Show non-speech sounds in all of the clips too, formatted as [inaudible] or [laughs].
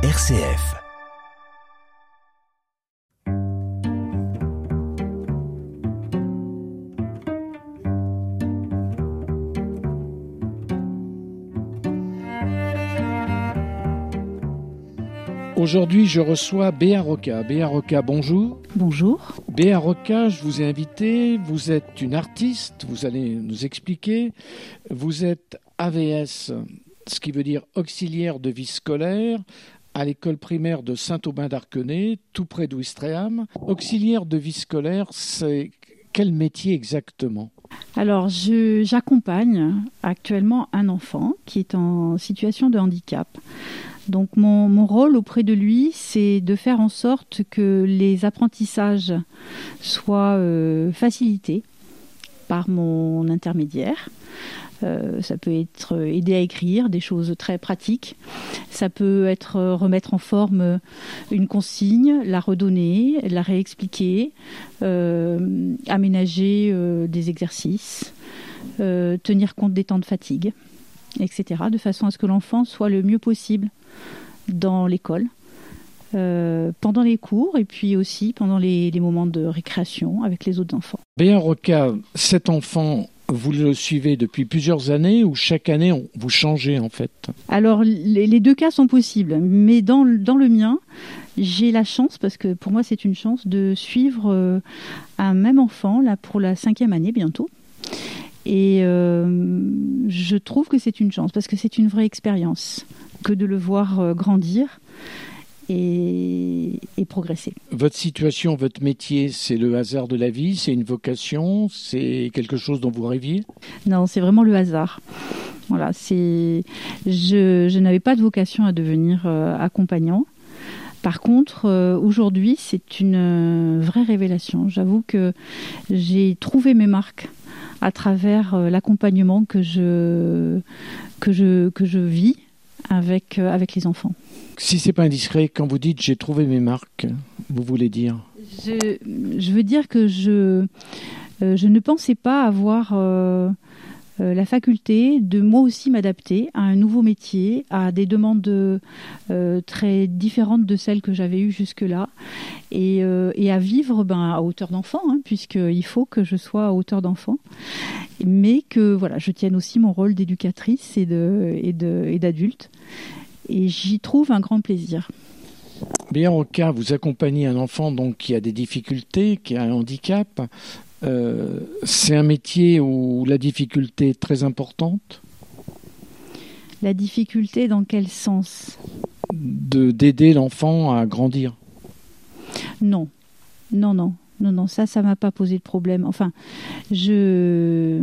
RCF. Aujourd'hui, je reçois Béa Roca. Béa Roca, bonjour. Bonjour. Béa Roca, je vous ai invité. Vous êtes une artiste, vous allez nous expliquer. Vous êtes AVS, ce qui veut dire auxiliaire de vie scolaire, à l'école primaire de Saint-Aubin d'Arquenay, tout près d'Ouistreham. Auxiliaire de vie scolaire, c'est quel métier exactement? Alors, j'accompagne actuellement un enfant qui est en situation de handicap. Donc mon, rôle auprès de lui, c'est de faire en sorte que les apprentissages soient euh, facilités par mon intermédiaire. Euh, ça peut être aider à écrire, des choses très pratiques. Ça peut être remettre en forme une consigne, la redonner, la réexpliquer, euh, aménager des exercices, tenir compte des temps de fatigue, etc., de façon à ce que l'enfant soit le mieux possible dans l'école. Euh, pendant les cours et puis aussi pendant les, moments de récréation avec les autres enfants. Béa Roca, cet enfant, vous le suivez depuis plusieurs années ou chaque année vous changez en fait Alors les, deux cas sont possibles, mais dans, dans le mien, j'ai la chance, parce que pour moi c'est une chance, de suivre euh, un même enfant là pour la cinquième année bientôt. Et euh, je trouve que c'est une chance parce que c'est une vraie expérience que de le voir euh, grandir et, progresser. Votre situation, votre métier, c'est le hasard de la vie, c'est une vocation, c'est quelque chose dont vous rêviez? Non, c'est vraiment le hasard. Voilà, c'est je, n'avais pas de vocation à devenir euh, accompagnant. Par contre, euh, aujourd'hui, c'est une vraie révélation. J'avoue que j'ai trouvé mes marques à travers l'accompagnement que je, que, je, que je vis avec, euh, avec les enfants. Si c'est pas indiscret, quand vous dites j'ai trouvé mes marques, vous voulez dire je, je, veux dire que je, euh, je ne pensais pas avoir euh, la faculté de moi aussi m'adapter à un nouveau métier, à des demandes très différentes de celles que j'avais eues jusque-là, et, et, à vivre ben, à hauteur d'enfant, hein, puisqu'il faut que je sois à hauteur d'enfant, mais que voilà, je tienne aussi mon rôle d'éducatrice et d'adulte. Et, et j'y trouve un grand plaisir. Bien, au cas, vous accompagnez un enfant donc qui a des difficultés, qui a un handicap. Euh, c'est un métier où la difficulté est très importante. La difficulté dans quel sens? De d'aider l'enfant à grandir. Non, non, non. Non, non, ça, ça m'a pas posé de problème. Enfin, je,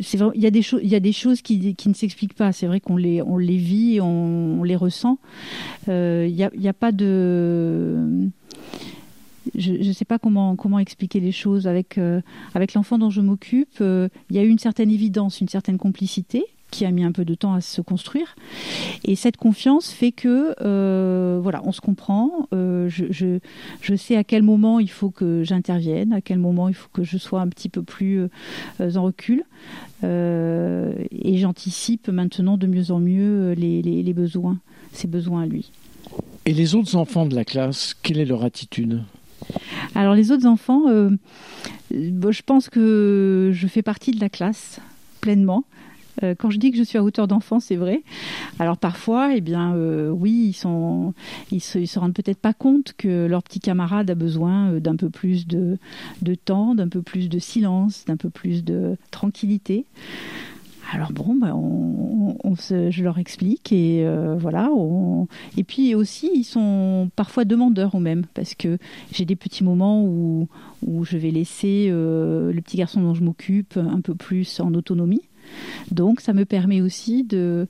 c'est vrai, il y a des choses, il y a des choses qui, qui ne s'expliquent pas. C'est vrai qu'on les, on les vit, on, on les ressent. Euh, il n'y a, y a pas de, je ne sais pas comment, expliquer les choses. Avec, euh, l'enfant dont je m'occupe, euh, il y a eu une certaine évidence, une certaine complicité qui a mis un peu de temps à se construire. Et cette confiance fait que, euh, voilà, on se comprend. Je, sais à quel moment il faut que j'intervienne, à quel moment il faut que je sois un petit peu plus en recul. et j'anticipe maintenant de mieux en mieux les besoins, ses besoins à lui. Et les autres enfants de la classe, quelle est leur attitude? Alors les autres enfants, je pense que je fais partie de la classe pleinement. Euh, quand je dis que je suis à hauteur d'enfant, c'est vrai. Alors parfois, eh bien, euh, oui, ils sont, se, rendent peut-être pas compte que leur petit camarade a besoin euh, d'un peu plus de, de temps, d'un peu plus de silence, d'un peu plus de tranquillité. Alors bon, ben on, je leur explique et voilà. On, et puis aussi, ils sont parfois demandeurs eux-mêmes parce que j'ai des petits moments où, où je vais laisser le petit garçon dont je m'occupe un peu plus en autonomie. Donc ça me permet aussi de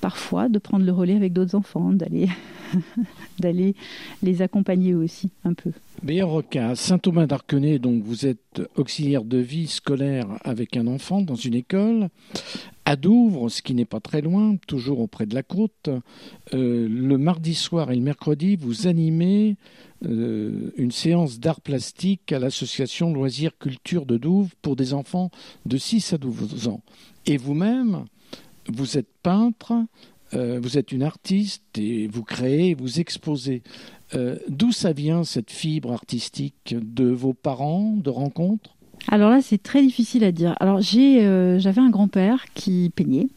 parfois de prendre le relais avec d'autres enfants, d'aller [laughs] d'aller les accompagner aussi un peu. Meilleur Roca, Saint-Thomas d'Arquenay, donc vous êtes auxiliaire de vie scolaire avec un enfant dans une école. À Douvres, ce qui n'est pas très loin, toujours auprès de la côte, euh, le mardi soir et le mercredi, vous animez euh, une séance d'art plastique à l'association Loisirs Culture de Douvres pour des enfants de 6 à 12 ans. Et vous-même, vous êtes peintre, vous êtes une artiste et vous créez, vous exposez. D'où ça vient cette fibre artistique De vos parents, de rencontres? Alors là, c'est très difficile à dire. Alors j'avais un grand-père qui peignait.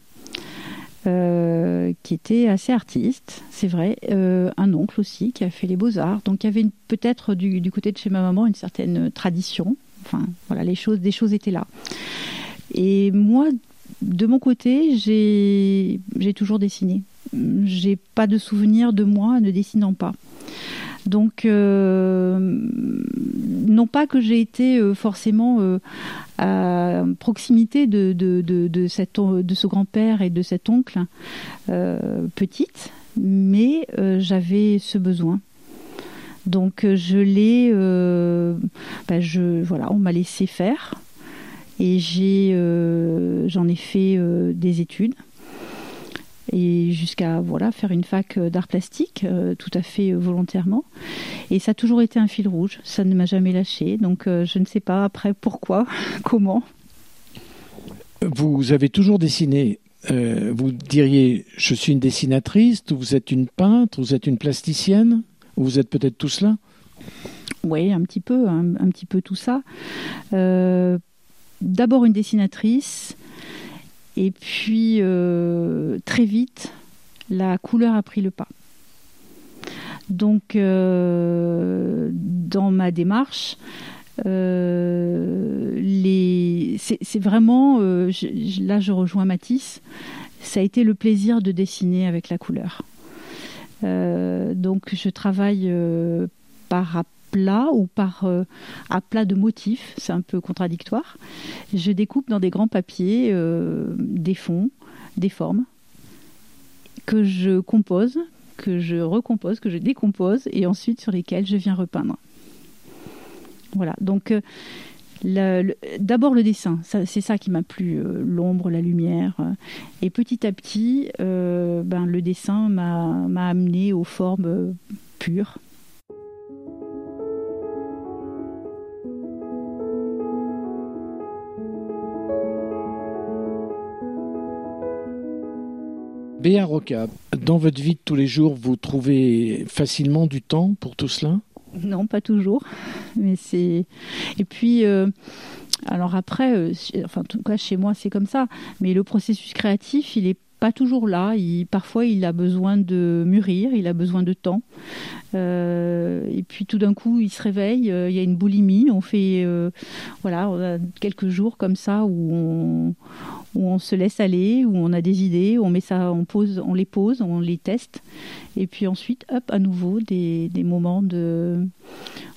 Euh, qui était assez artiste, c'est vrai. Euh, un oncle aussi qui a fait les beaux-arts. Donc il y avait peut-être du, côté de chez ma maman une certaine tradition. Enfin, voilà, les choses, des choses étaient là. Et moi, de mon côté, j'ai toujours dessiné. J'ai pas de souvenir de moi ne dessinant pas. Donc, euh, non pas que j'ai été euh, forcément euh, à proximité de, ce grand-père et de cet oncle petite, mais j'avais ce besoin. Donc je l'ai, je voilà, on m'a laissé faire et j'ai, j'en ai fait des études et jusqu'à voilà faire une fac euh, d'art plastique euh, tout à fait euh, volontairement. Et ça a toujours été un fil rouge, ça ne m'a jamais lâché. Donc je ne sais pas après pourquoi, [laughs] comment. Vous avez toujours dessiné. vous diriez, je suis une dessinatrice, vous êtes une peintre, vous êtes une plasticienne, ou vous êtes peut-être tout cela? Oui, un petit peu, un, un petit peu tout ça. D'abord une dessinatrice, et puis, euh, très vite, la couleur a pris le pas. Donc, euh, dans ma démarche, euh, c'est vraiment, là je rejoins Matisse, ça a été le plaisir de dessiner avec la couleur. donc je travaille par plat ou par euh, à plat de motifs, c'est un peu contradictoire. Je découpe dans des grands papiers euh, des fonds, des formes que je compose, que je recompose, que je décompose et ensuite sur lesquels je viens repeindre. Voilà, donc euh, d'abord le dessin, c'est ça qui m'a plu, l'ombre, la lumière. et petit à petit, ben, le dessin m'a amené aux formes pures, Béa Roca, dans votre vie de tous les jours, vous trouvez facilement du temps pour tout cela? Non, pas toujours. Mais c'est et puis euh, alors après, euh, enfin en tout cas chez moi c'est comme ça. Mais le processus créatif, il est pas toujours là. Parfois, il a besoin de mûrir, il a besoin de temps. Euh, et puis tout d'un coup, il se réveille, il y a une boulimie. On fait, voilà, quelques jours comme ça où on, où on se laisse aller, où on a des idées, où on met ça, on pose, on les pose, on les teste, et puis ensuite, hop, à nouveau des, des moments de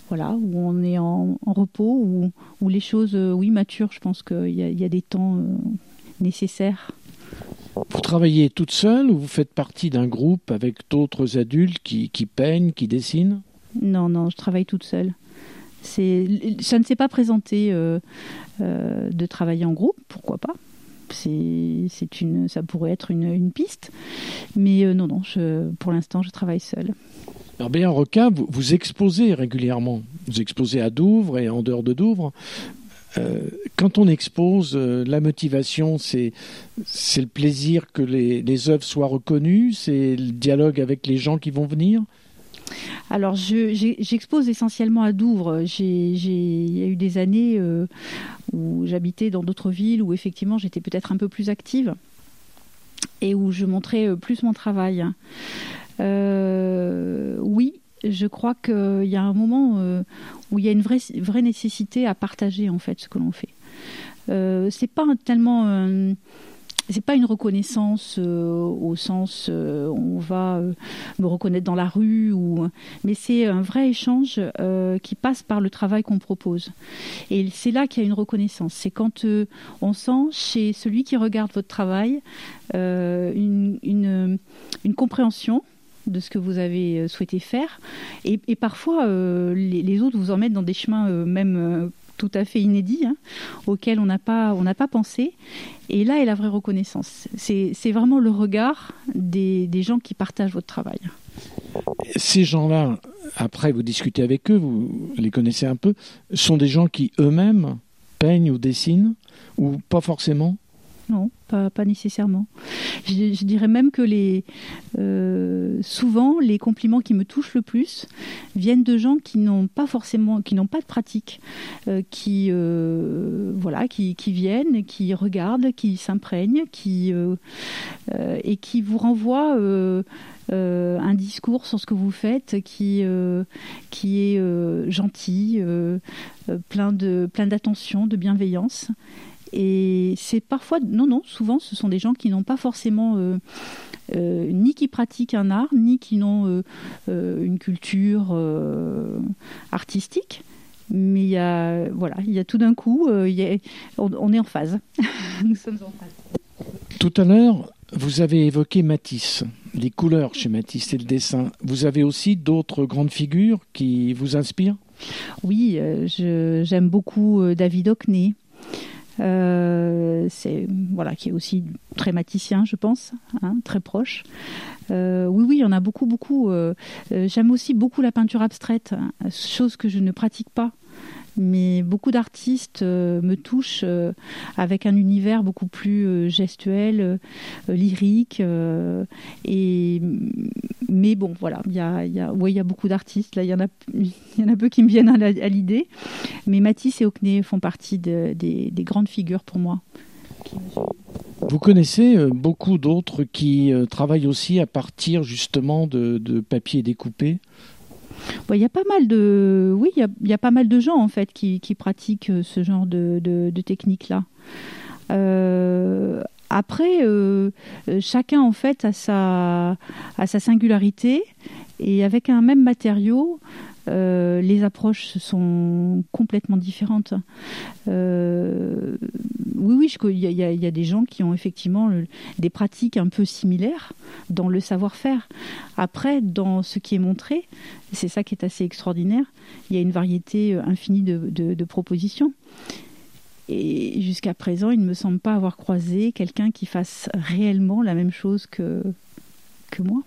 voilà où on est en, repos, où, où, les choses, euh, oui, maturent. Je pense qu'il y, y, a des temps euh, nécessaires. Vous travaillez toute seule ou vous faites partie d'un groupe avec d'autres adultes qui, qui peignent, qui dessinent? Non, non, je travaille toute seule. Ça ne s'est pas présenté euh, de travailler en groupe, pourquoi pas c'est une, ça pourrait être une, piste. Mais euh, non, non, pour l'instant, je travaille seule. Alors, bien Roca, vous, vous, exposez régulièrement. Vous exposez à Douvres et en dehors de Douvres. Euh, quand on expose, euh, la motivation, c'est le plaisir que les œuvres soient reconnues, c'est le dialogue avec les gens qui vont venir? Alors, j'expose essentiellement à Douvres. Il y a eu des années euh, où j'habitais dans d'autres villes où effectivement j'étais peut-être un peu plus active et où je montrais euh, plus mon travail. Euh, oui, je crois qu'il y a un moment où il y a une vraie, vraie nécessité à partager en fait ce que l'on fait. c'est pas tellement c'est pas une reconnaissance euh, au sens euh, on va euh, me reconnaître dans la rue ou mais c'est un vrai échange qui passe par le travail qu'on propose. Et c'est là qu'il y a une reconnaissance. C'est quand on sent chez celui qui regarde votre travail une, une, une, compréhension de ce que vous avez souhaité faire. Et, parfois les, autres vous emmènent dans des chemins même tout à fait inédit, hein, auquel on n'a pas, pas pensé. Et là est la vraie reconnaissance. C'est vraiment le regard des, des, gens qui partagent votre travail. Ces gens-là, après vous discutez avec eux, vous les connaissez un peu, sont des gens qui eux-mêmes peignent ou dessinent, ou pas forcément non, pas, pas nécessairement. Je, dirais même que les, euh, souvent, les compliments qui me touchent le plus viennent de gens qui n'ont pas forcément, qui n'ont pas de pratique, euh, qui, euh, voilà, qui, viennent, qui regardent, qui s'imprègnent, qui et qui vous renvoient. un discours sur ce que vous faites qui, qui est gentil, plein de plein d'attention, de bienveillance. Et c'est parfois, non, non, souvent ce sont des gens qui n'ont pas forcément, euh, euh, ni qui pratiquent un art, ni qui n'ont euh, une culture artistique. Mais il y a, voilà, il y a tout d'un coup, il on, est en phase. [laughs] Nous sommes en phase. Tout à l'heure, vous avez évoqué Matisse, les couleurs chez Matisse et le dessin. Vous avez aussi d'autres grandes figures qui vous inspirent? Oui, j'aime beaucoup David Hockney. Euh, c'est voilà qui est aussi très maticien, je pense, hein, très proche. Euh, oui, oui, il y en a beaucoup, beaucoup. Euh, j'aime aussi beaucoup la peinture abstraite, hein, chose que je ne pratique pas mais beaucoup d'artistes euh, me touchent euh, avec un univers beaucoup plus euh, gestuel, lyrique. et mais bon, voilà, il y a, beaucoup d'artistes. Là, il y en a, peu qui me viennent à, l'idée. Mais Matisse et Hockney font partie des, des, grandes figures pour moi. Vous connaissez beaucoup d'autres qui travaillent aussi à partir justement de papier découpé? Il y a pas mal de, oui, il y pas mal de gens en fait qui, pratiquent euh, ce genre de, technique là. Euh, après, euh, chacun en fait a sa, a sa singularité et avec un même matériau, euh, les approches sont complètement différentes. Euh, oui, oui, il y, a des gens qui ont effectivement des pratiques un peu similaires dans le savoir-faire. Après, dans ce qui est montré, c'est ça qui est assez extraordinaire, il y a une variété infinie de, propositions. Et jusqu'à présent, il ne me semble pas avoir croisé quelqu'un qui fasse réellement la même chose que, que moi.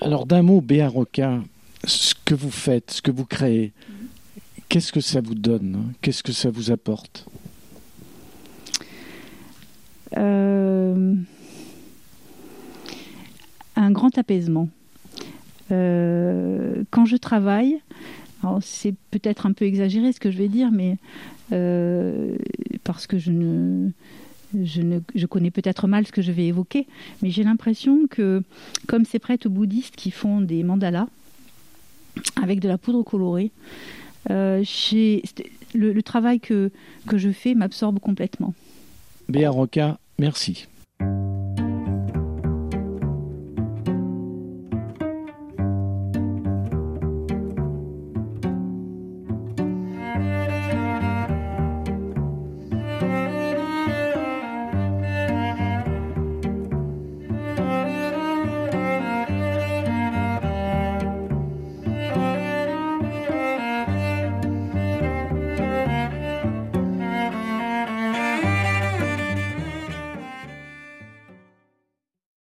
Alors d'un mot, Béa Roca, ce que vous faites, ce que vous créez, qu'est-ce que ça vous donne Qu'est-ce que ça vous apporte? Euh, Un grand apaisement. Euh, quand je travaille, c'est peut-être un peu exagéré ce que je vais dire, mais euh, parce que je ne, je, ne, je connais peut-être mal ce que je vais évoquer, mais j'ai l'impression que, comme ces prêtres bouddhistes qui font des mandalas, avec de la poudre colorée. Euh, le, travail que, que je fais m'absorbe complètement. Béa Roca, merci.